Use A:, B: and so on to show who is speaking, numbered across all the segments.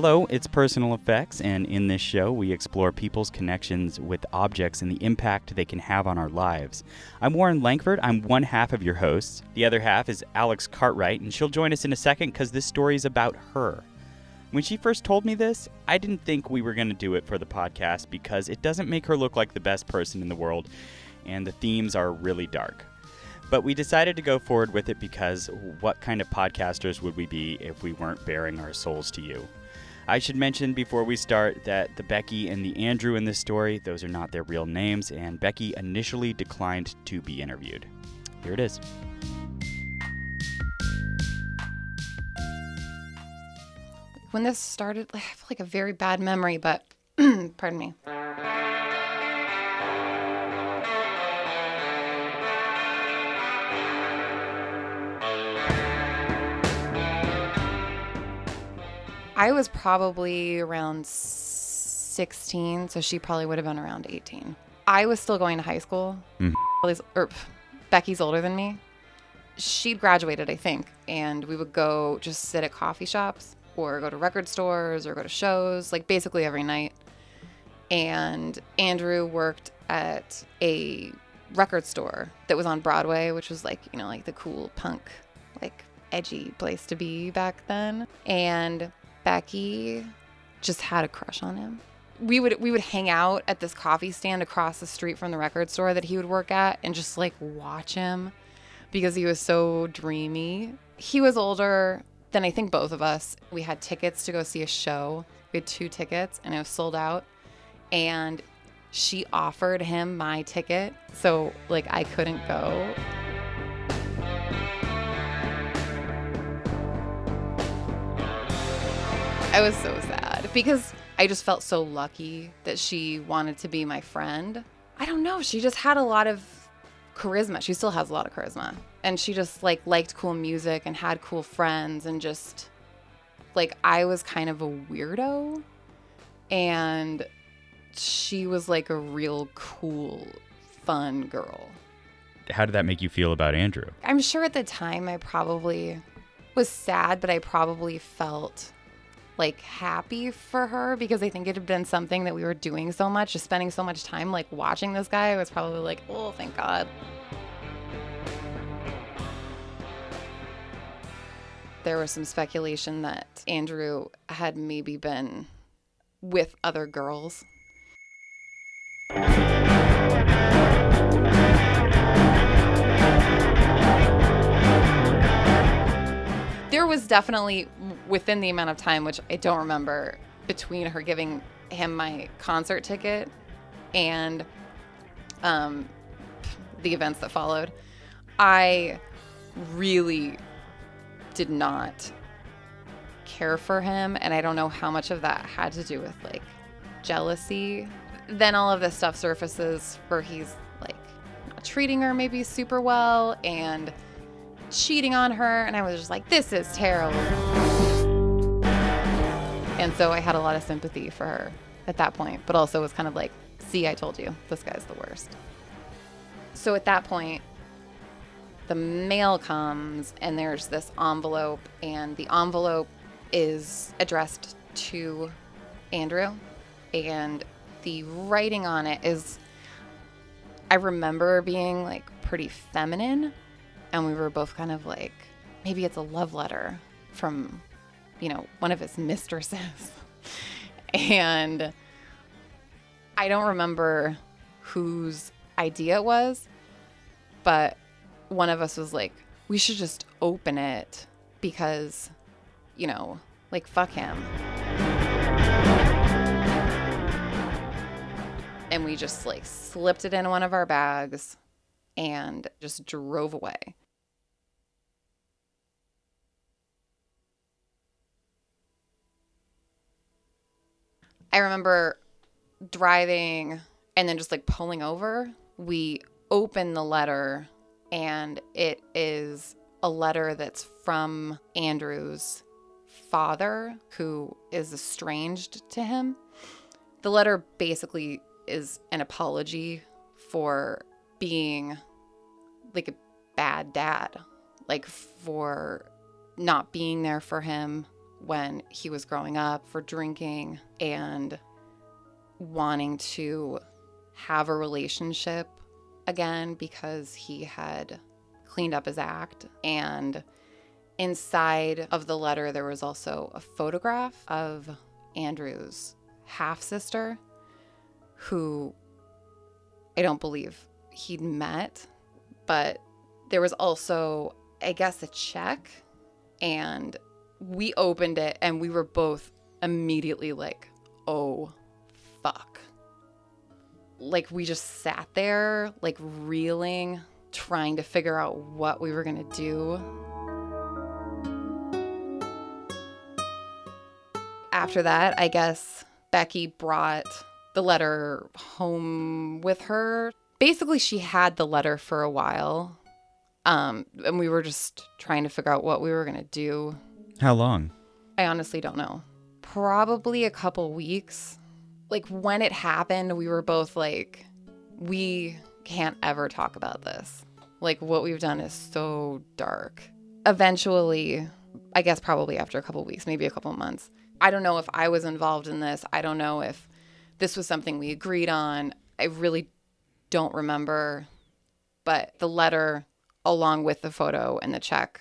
A: Hello, it's Personal Effects, and in this show, we explore people's connections with objects and the impact they can have on our lives. I'm Warren Langford. I'm one half of your hosts. The other half is Alex Cartwright, and she'll join us in a second because this story is about her. When she first told me this, I didn't think we were going to do it for the podcast because it doesn't make her look like the best person in the world, and the themes are really dark. But we decided to go forward with it because what kind of podcasters would we be if we weren't bearing our souls to you? I should mention before we start that the Becky and the Andrew in this story, those are not their real names, and Becky initially declined to be interviewed. Here it is.
B: When this started, I have like a very bad memory, but pardon me. I was probably around 16, so she probably would have been around 18. I was still going to high school.
A: Mhm.
B: All these- or, Becky's older than me. She'd graduated, I think, and we would go just sit at coffee shops or go to record stores or go to shows, like basically every night. And Andrew worked at a record store that was on Broadway, which was like, you know, like the cool punk, like edgy place to be back then. And Becky just had a crush on him. We would we would hang out at this coffee stand across the street from the record store that he would work at and just like watch him because he was so dreamy. He was older than I think both of us. We had tickets to go see a show. We had two tickets and it was sold out. And she offered him my ticket. So like I couldn't go. I was so sad because I just felt so lucky that she wanted to be my friend. I don't know. She just had a lot of charisma. She still has a lot of charisma. And she just like liked cool music and had cool friends and just like I was kind of a weirdo and she was like a real cool fun girl.
A: How did that make you feel about Andrew?
B: I'm sure at the time I probably was sad, but I probably felt like happy for her because I think it had been something that we were doing so much, just spending so much time like watching this guy. I was probably like, oh, thank God. There was some speculation that Andrew had maybe been with other girls. There was definitely within the amount of time which i don't remember between her giving him my concert ticket and um, the events that followed. I really did not care for him and i don't know how much of that had to do with like jealousy. Then all of this stuff surfaces where he's like not treating her maybe super well and cheating on her and I was just like this is terrible. And so I had a lot of sympathy for her at that point, but also was kind of like, "See, I told you. This guy's the worst." So at that point the mail comes and there's this envelope and the envelope is addressed to Andrew and the writing on it is I remember being like pretty feminine and we were both kind of like maybe it's a love letter from you know one of his mistresses. And i don't remember whose idea it was but one of us was like we should just open it because you know like fuck him. And we just like slipped it in one of our bags and just drove away. I remember driving and then just like pulling over. We open the letter and it is a letter that's from Andrew's father who is estranged to him. The letter basically is an apology for being like a bad dad, like for not being there for him when he was growing up for drinking and wanting to have a relationship again because he had cleaned up his act. And inside of the letter, there was also a photograph of Andrew's half sister who I don't believe he'd met, but there was also, I guess, a check. And we opened it and we were both immediately like, oh, fuck. Like, we just sat there, like, reeling, trying to figure out what we were gonna do. After that, I guess Becky brought the letter home with her. Basically, she had the letter for a while. Um, and we were just trying to figure out what we were going to do.
A: How long?
B: I honestly don't know. Probably a couple weeks. Like when it happened, we were both like, we can't ever talk about this. Like what we've done is so dark. Eventually, I guess probably after a couple weeks, maybe a couple months. I don't know if I was involved in this. I don't know if this was something we agreed on. I really don't remember. But the letter, along with the photo and the check,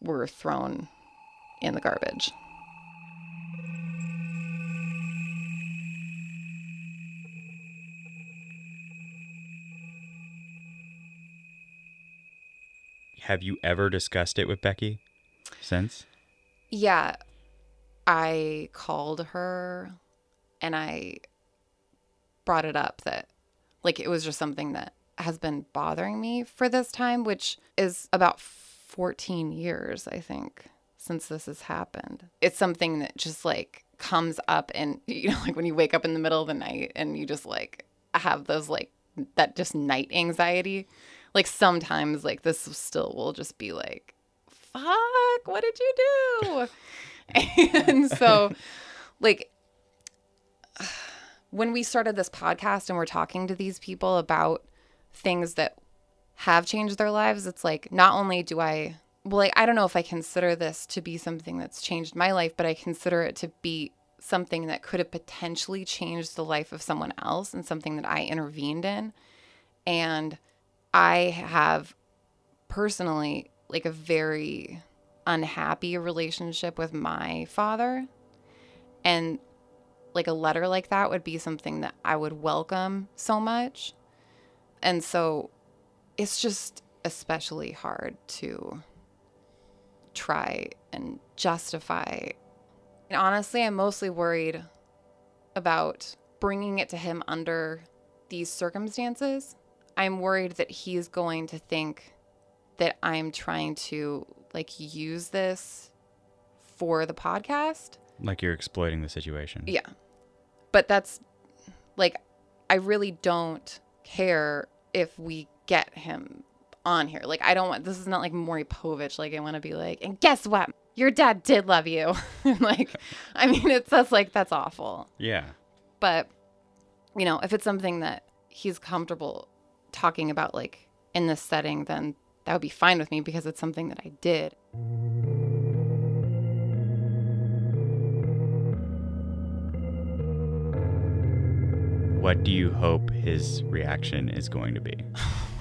B: were thrown in the garbage.
A: Have you ever discussed it with Becky since?
B: Yeah. I called her and I brought it up that like it was just something that has been bothering me for this time, which is about 14 years, I think, since this has happened. It's something that just like comes up and you know like when you wake up in the middle of the night and you just like have those like that just night anxiety. Like sometimes like this still will just be like fuck, what did you do? and so like when we started this podcast and we're talking to these people about things that have changed their lives, it's like not only do I well, like I don't know if I consider this to be something that's changed my life, but I consider it to be something that could have potentially changed the life of someone else and something that I intervened in. And I have personally like a very unhappy relationship with my father. And like a letter like that would be something that I would welcome so much. And so it's just especially hard to try and justify. And honestly, I'm mostly worried about bringing it to him under these circumstances. I'm worried that he's going to think that I'm trying to like use this for the podcast.
A: Like you're exploiting the situation.
B: Yeah. But that's like I really don't care if we get him on here. Like I don't want this is not like Maury Povich. Like I want to be like, and guess what? Your dad did love you. like I mean it's that's like that's awful.
A: Yeah.
B: But you know, if it's something that he's comfortable talking about like in this setting, then that would be fine with me because it's something that I did.
A: What do you hope his reaction is going to be?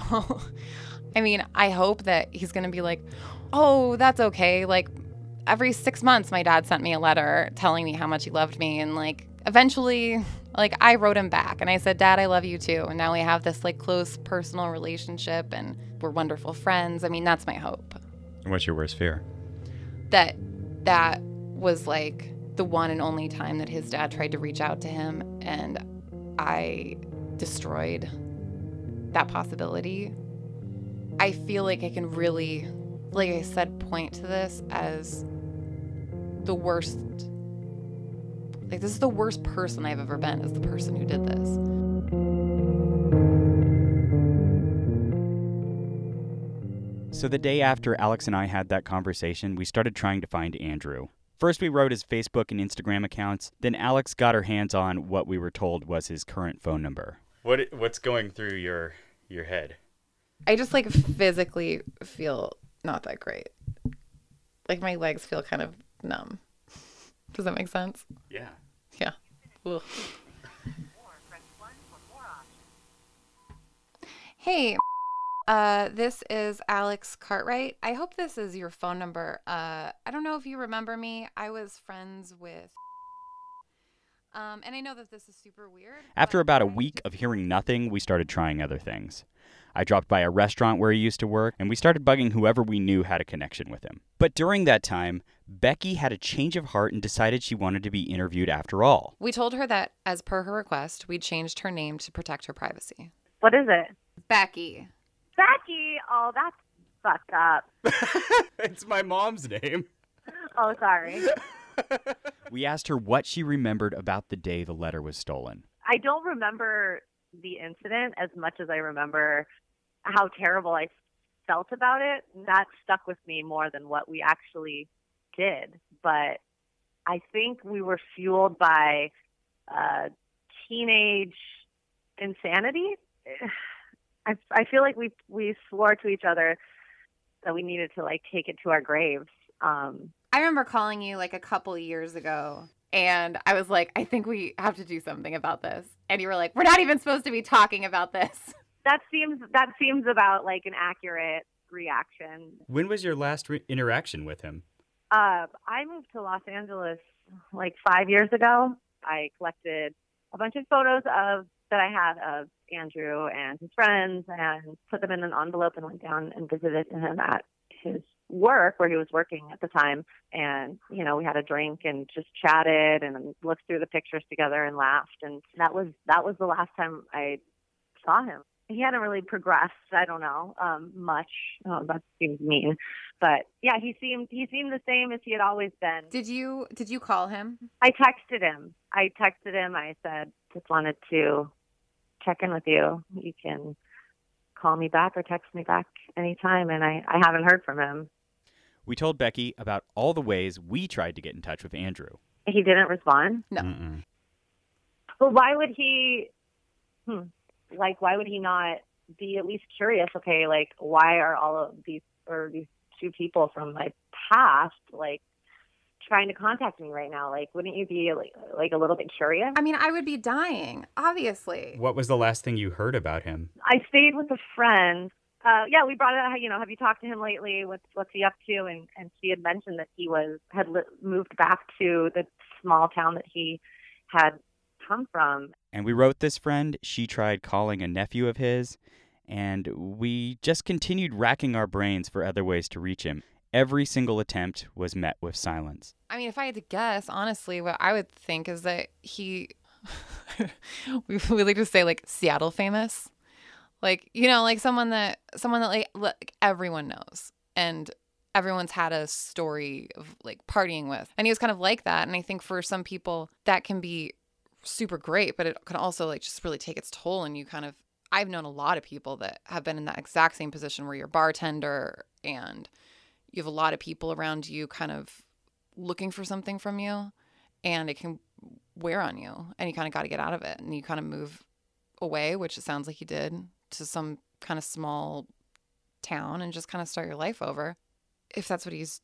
B: I mean, I hope that he's going to be like, oh, that's okay. Like, every six months, my dad sent me a letter telling me how much he loved me. And, like, eventually, like, I wrote him back and I said, Dad, I love you too. And now we have this, like, close personal relationship and we're wonderful friends. I mean, that's my hope.
A: What's your worst fear?
B: That that was, like, the one and only time that his dad tried to reach out to him. And I destroyed that possibility. I feel like I can really, like I said, point to this as the worst. Like, this is the worst person I've ever been, is the person who did this.
A: So the day after Alex and I had that conversation, we started trying to find Andrew. First, we wrote his Facebook and Instagram accounts. Then Alex got her hands on what we were told was his current phone number. What what's going through your your head?
B: I just like physically feel not that great. like my legs feel kind of numb. Does that make sense?
A: Yeah.
B: Yeah. Ugh. Hey, uh, this is Alex Cartwright. I hope this is your phone number. Uh, I don't know if you remember me. I was friends with. Um, and I know that this is super weird.
A: After
B: but
A: about a week of hearing nothing, we started trying other things. I dropped by a restaurant where he used to work, and we started bugging whoever we knew had a connection with him. But during that time, Becky had a change of heart and decided she wanted to be interviewed after all.
B: We told her that, as per her request, we changed her name to protect her privacy.
C: What is it?
B: Becky.
C: Becky. Oh, that's fucked up.
A: it's my mom's name.
C: Oh, sorry.
A: We asked her what she remembered about the day the letter was stolen.
C: I don't remember the incident as much as I remember how terrible I felt about it. That stuck with me more than what we actually did. But I think we were fueled by uh, teenage insanity. I, I feel like we we swore to each other that we needed to like take it to our graves. Um,
B: I remember calling you like a couple years ago and I was like, I think we have to do something about this. And you were like, we're not even supposed to be talking about this.
C: that seems that seems about like an accurate reaction.
A: When was your last re- interaction with him?
C: Uh, I moved to Los Angeles like five years ago. I collected a bunch of photos of that I had of Andrew and his friends, and put them in an envelope and went down and visited him at his work where he was working at the time. And you know, we had a drink and just chatted and looked through the pictures together and laughed. And that was that was the last time I saw him. He hadn't really progressed. I don't know um, much. Oh, that seems mean, but yeah, he seemed he seemed the same as he had always been.
B: Did you did you call him?
C: I texted him. I texted him. I said, just wanted to check in with you. You can call me back or text me back anytime. And I, I haven't heard from him.
A: We told Becky about all the ways we tried to get in touch with Andrew.
C: He didn't respond.
B: No.
A: Mm-mm.
C: Well, why would he, hmm, like, why would he not be at least curious? Okay, like, why are all of these, or these two people from my past, like, trying to contact me right now? Like, wouldn't you be, like, like a little bit curious?
B: I mean, I would be dying, obviously.
A: What was the last thing you heard about him?
C: I stayed with a friend. Uh, yeah, we brought it up. You know, have you talked to him lately? What's what's he up to? And and she had mentioned that he was had li- moved back to the small town that he had come from.
A: And we wrote this friend. She tried calling a nephew of his, and we just continued racking our brains for other ways to reach him. Every single attempt was met with silence.
B: I mean, if I had to guess, honestly, what I would think is that he, we, like to say like Seattle famous, like you know, like someone that someone that like, like everyone knows and everyone's had a story of like partying with, and he was kind of like that. And I think for some people that can be super great, but it can also like just really take its toll, and you kind of. I've known a lot of people that have been in that exact same position where you're bartender and you have a lot of people around you kind of looking for something from you and it can wear on you and you kind of got to get out of it and you kind of move away which it sounds like you did to some kind of small town and just kind of start your life over if that's what he's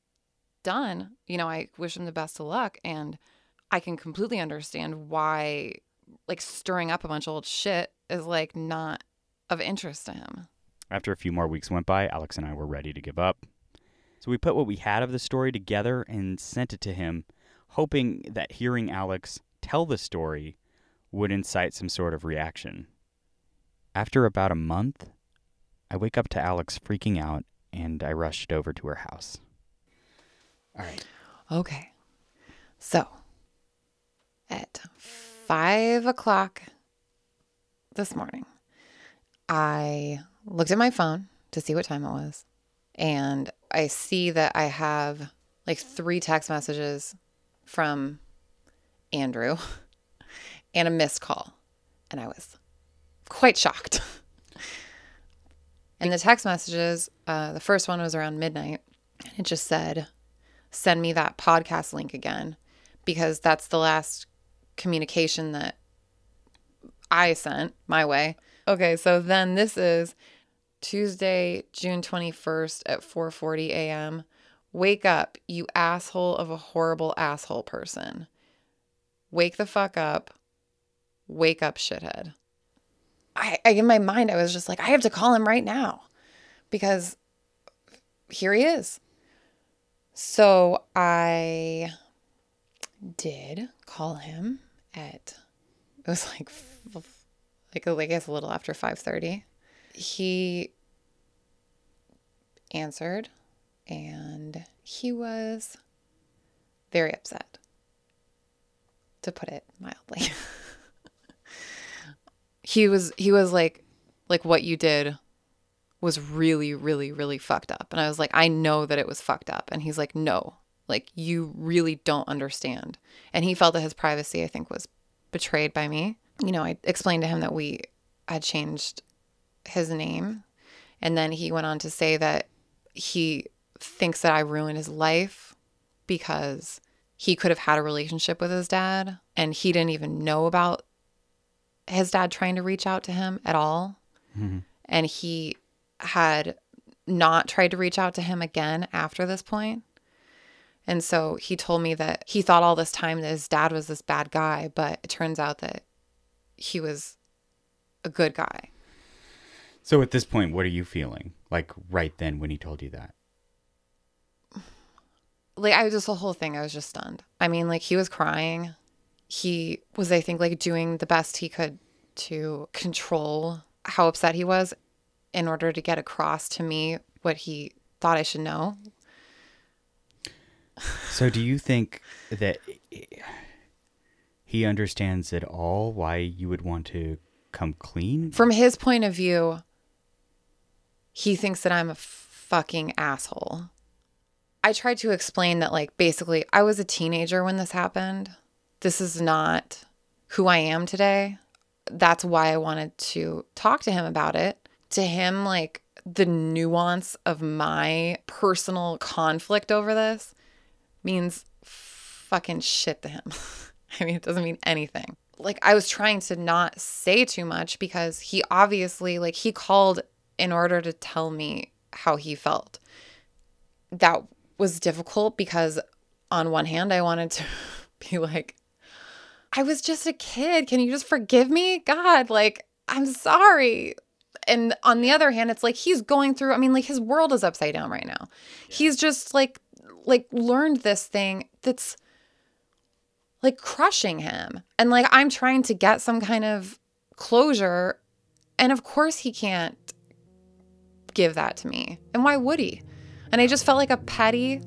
B: done you know i wish him the best of luck and i can completely understand why like stirring up a bunch of old shit is like not of interest to him
A: After a few more weeks went by, Alex and I were ready to give up. So we put what we had of the story together and sent it to him, hoping that hearing Alex tell the story would incite some sort of reaction. After about a month, I wake up to Alex freaking out and I rushed over to her house. All right.
B: Okay. So at five o'clock this morning, I looked at my phone to see what time it was. And I see that I have like three text messages from Andrew and a missed call. And I was quite shocked. And the text messages, uh, the first one was around midnight. And it just said, send me that podcast link again because that's the last communication that I sent my way. Okay, so then this is Tuesday, June 21st at 4:40 a.m. Wake up, you asshole of a horrible asshole person. Wake the fuck up. Wake up, shithead. I, I in my mind, I was just like, I have to call him right now because here he is. So I did call him at it was like like I guess a little after 5:30. He answered and he was very upset to put it mildly. he was he was like like what you did was really really really fucked up. And i was like i know that it was fucked up. And he's like no like you really don't understand. And he felt that his privacy i think was betrayed by me. You know i explained to him that we had changed his name and then he went on to say that he thinks that i ruined his life because he could have had a relationship with his dad and he didn't even know about his dad trying to reach out to him at all
A: Mm-hmm.
B: and he had not tried to reach out to him again after this point. And so he told me that he thought all this time that his dad was this bad guy, but it turns out that he was a good guy.
A: So at this point, what are you feeling? Like right then when he told you that?
B: Like I was just the whole thing, I was just stunned. I mean, like he was crying. He was, I think, like doing the best he could to control how upset he was in order to get across to me what he thought I should know.
A: So do you think that he understands at all why you would want to come clean?
B: From his point of view, he thinks that I'm a fucking asshole. I tried to explain that, like, basically, I was a teenager when this happened. This is not who I am today. That's why I wanted to talk to him about it. To him, like, the nuance of my personal conflict over this means fucking shit to him. I mean, it doesn't mean anything. Like, I was trying to not say too much because he obviously, like, he called in order to tell me how he felt. That was difficult because, on one hand, I wanted to be like, I was just a kid. Can you just forgive me? God, like, I'm sorry. And on the other hand, it's like he's going through, I mean, like his world is upside down right now. He's just like like learned this thing that's like crushing him. And like I'm trying to get some kind of closure. And of course he can't give that to me. And why would he? And I just felt like a petty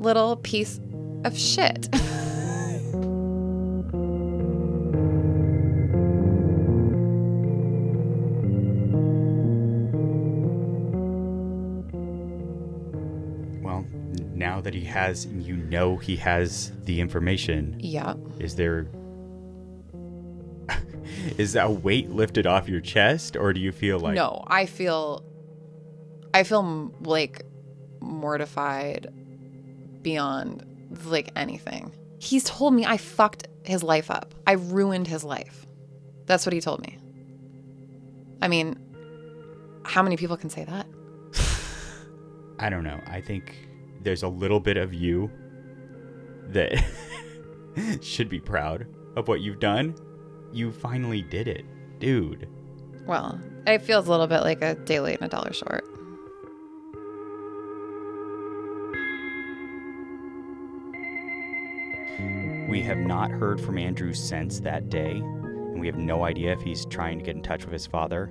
B: little piece of shit.
A: Well, now that he has, you know he has the information,
B: yeah.
A: is there. Is that weight lifted off your chest, or do you feel like.
B: no, I feel I feel like mortified beyond like anything. He's told me I fucked his life up. I ruined his life. That's what he told me. I mean, how many people can say that?
A: I don't know. I think there's a little bit of you that should be proud of what you've done. You finally did it, dude.
B: Well, it feels a little bit like a day late and a dollar short.
A: We have not heard from Andrew since that day, and we have no idea if he's trying to get in touch with his father.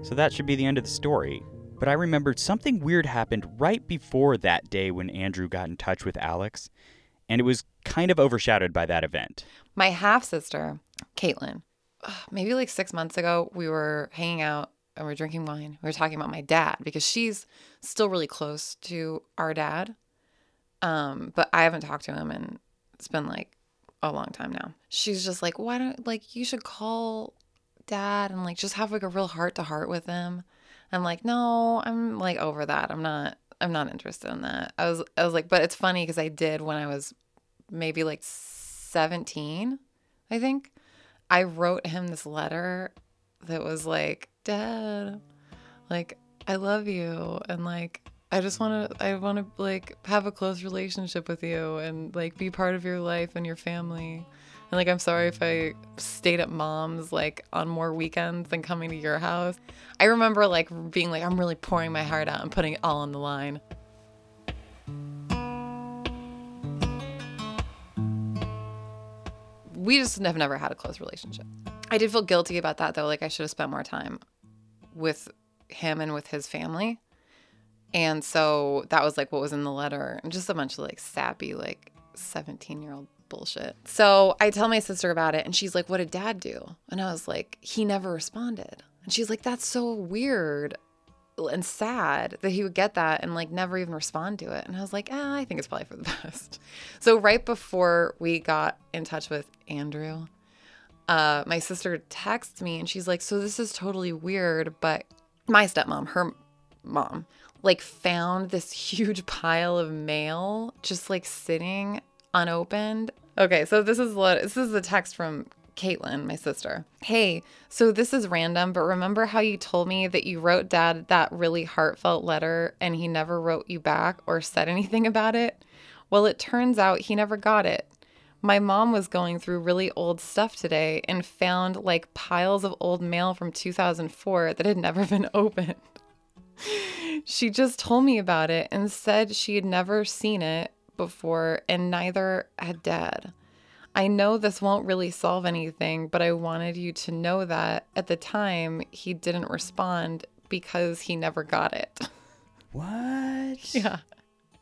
A: So that should be the end of the story. But I remembered something weird happened right before that day when Andrew got in touch with Alex, and it was kind of overshadowed by that event.
B: My half sister, Caitlin, maybe like six months ago, we were hanging out and we're drinking wine. We were talking about my dad because she's still really close to our dad. Um, but I haven't talked to him and it's been like a long time now. She's just like, why don't like you should call dad and like just have like a real heart to heart with him. I'm like, no, I'm like over that. I'm not I'm not interested in that. I was I was like, but it's funny because I did when I was maybe like 17, I think. I wrote him this letter that was like, Dad, like, I love you. And like, I just want to I want to like have a close relationship with you and like be part of your life and your family. And like I'm sorry if I stayed at mom's like on more weekends than coming to your house. I remember like being like I'm really pouring my heart out and putting it all on the line. We just have never had a close relationship. I did feel guilty about that though. Like I should have spent more time with him and with his family. And so that was like what was in the letter and just a bunch of like sappy, like 17 year old bullshit. So I tell my sister about it and she's like, What did dad do? And I was like, He never responded. And she's like, That's so weird and sad that he would get that and like never even respond to it. And I was like, ah, I think it's probably for the best. So right before we got in touch with Andrew, uh, my sister texts me and she's like, So this is totally weird, but my stepmom, her mom, like found this huge pile of mail just like sitting unopened. Okay, so this is what this is the text from Caitlin, my sister. Hey, so this is random, but remember how you told me that you wrote dad that really heartfelt letter and he never wrote you back or said anything about it? Well, it turns out he never got it. My mom was going through really old stuff today and found like piles of old mail from 2004 that had never been opened. She just told me about it and said she had never seen it before and neither had dad. I know this won't really solve anything, but I wanted you to know that at the time he didn't respond because he never got it.
A: What?
B: yeah.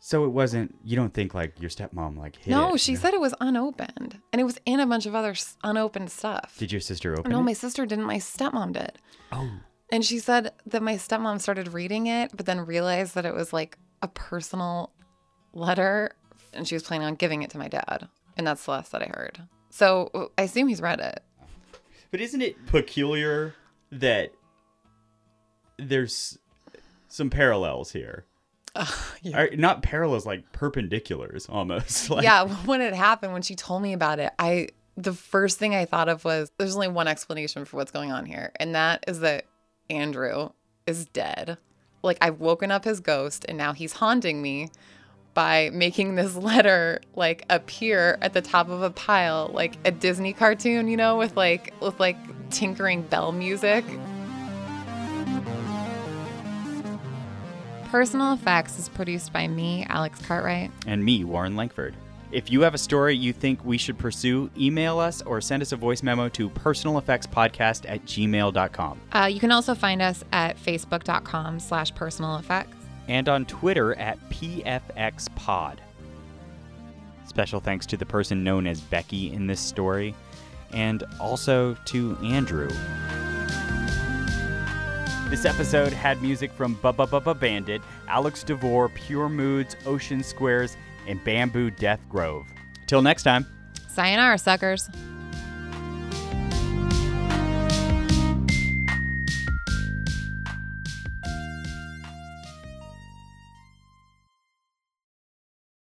A: So it wasn't. You don't think like your stepmom like hid
B: No,
A: it?
B: she said it was unopened and it was in a bunch of other s- unopened stuff.
A: Did your sister open it?
B: no,
A: it?
B: my sister didn't. My stepmom did.
A: oh,
B: And she said that my stepmom started reading it, but then realized that it was like a personal letter and she was planning on giving it to my dad. And that's the last that I heard. So I assume he's read it.
A: but isn't it peculiar that there's some parallels here?
B: yeah.
A: Or not parallels, like perpendiculars almost. Like,
B: yeah, when it happened, when she told me about it, I the first thing I thought of was there's only one explanation for what's going on here, and that is that Andrew is dead. Like I've woken up his ghost, and now he's haunting me by making this letter like appear at the top of a pile, like a Disney cartoon, you know, with like with like tinkering bell music. Personal Effects is produced by me, Alex Cartwright.
A: and me, Warren Lankford. If you have a story you think we should pursue, email us or send us a voice memo to personaleffectspodcast at gmail.com
B: Uh, you can also find us at facebook.com slash personal effects.
A: and on Twitter at PFXPod. Special thanks to the person known as Becky in this story, and also to Andrew. This episode had music from Bubba Bubba Bandit, Alex DeVore, Pure Moods, Ocean Squares, and Bamboo Death Grove. Till next time.
B: Sayonara, suckers.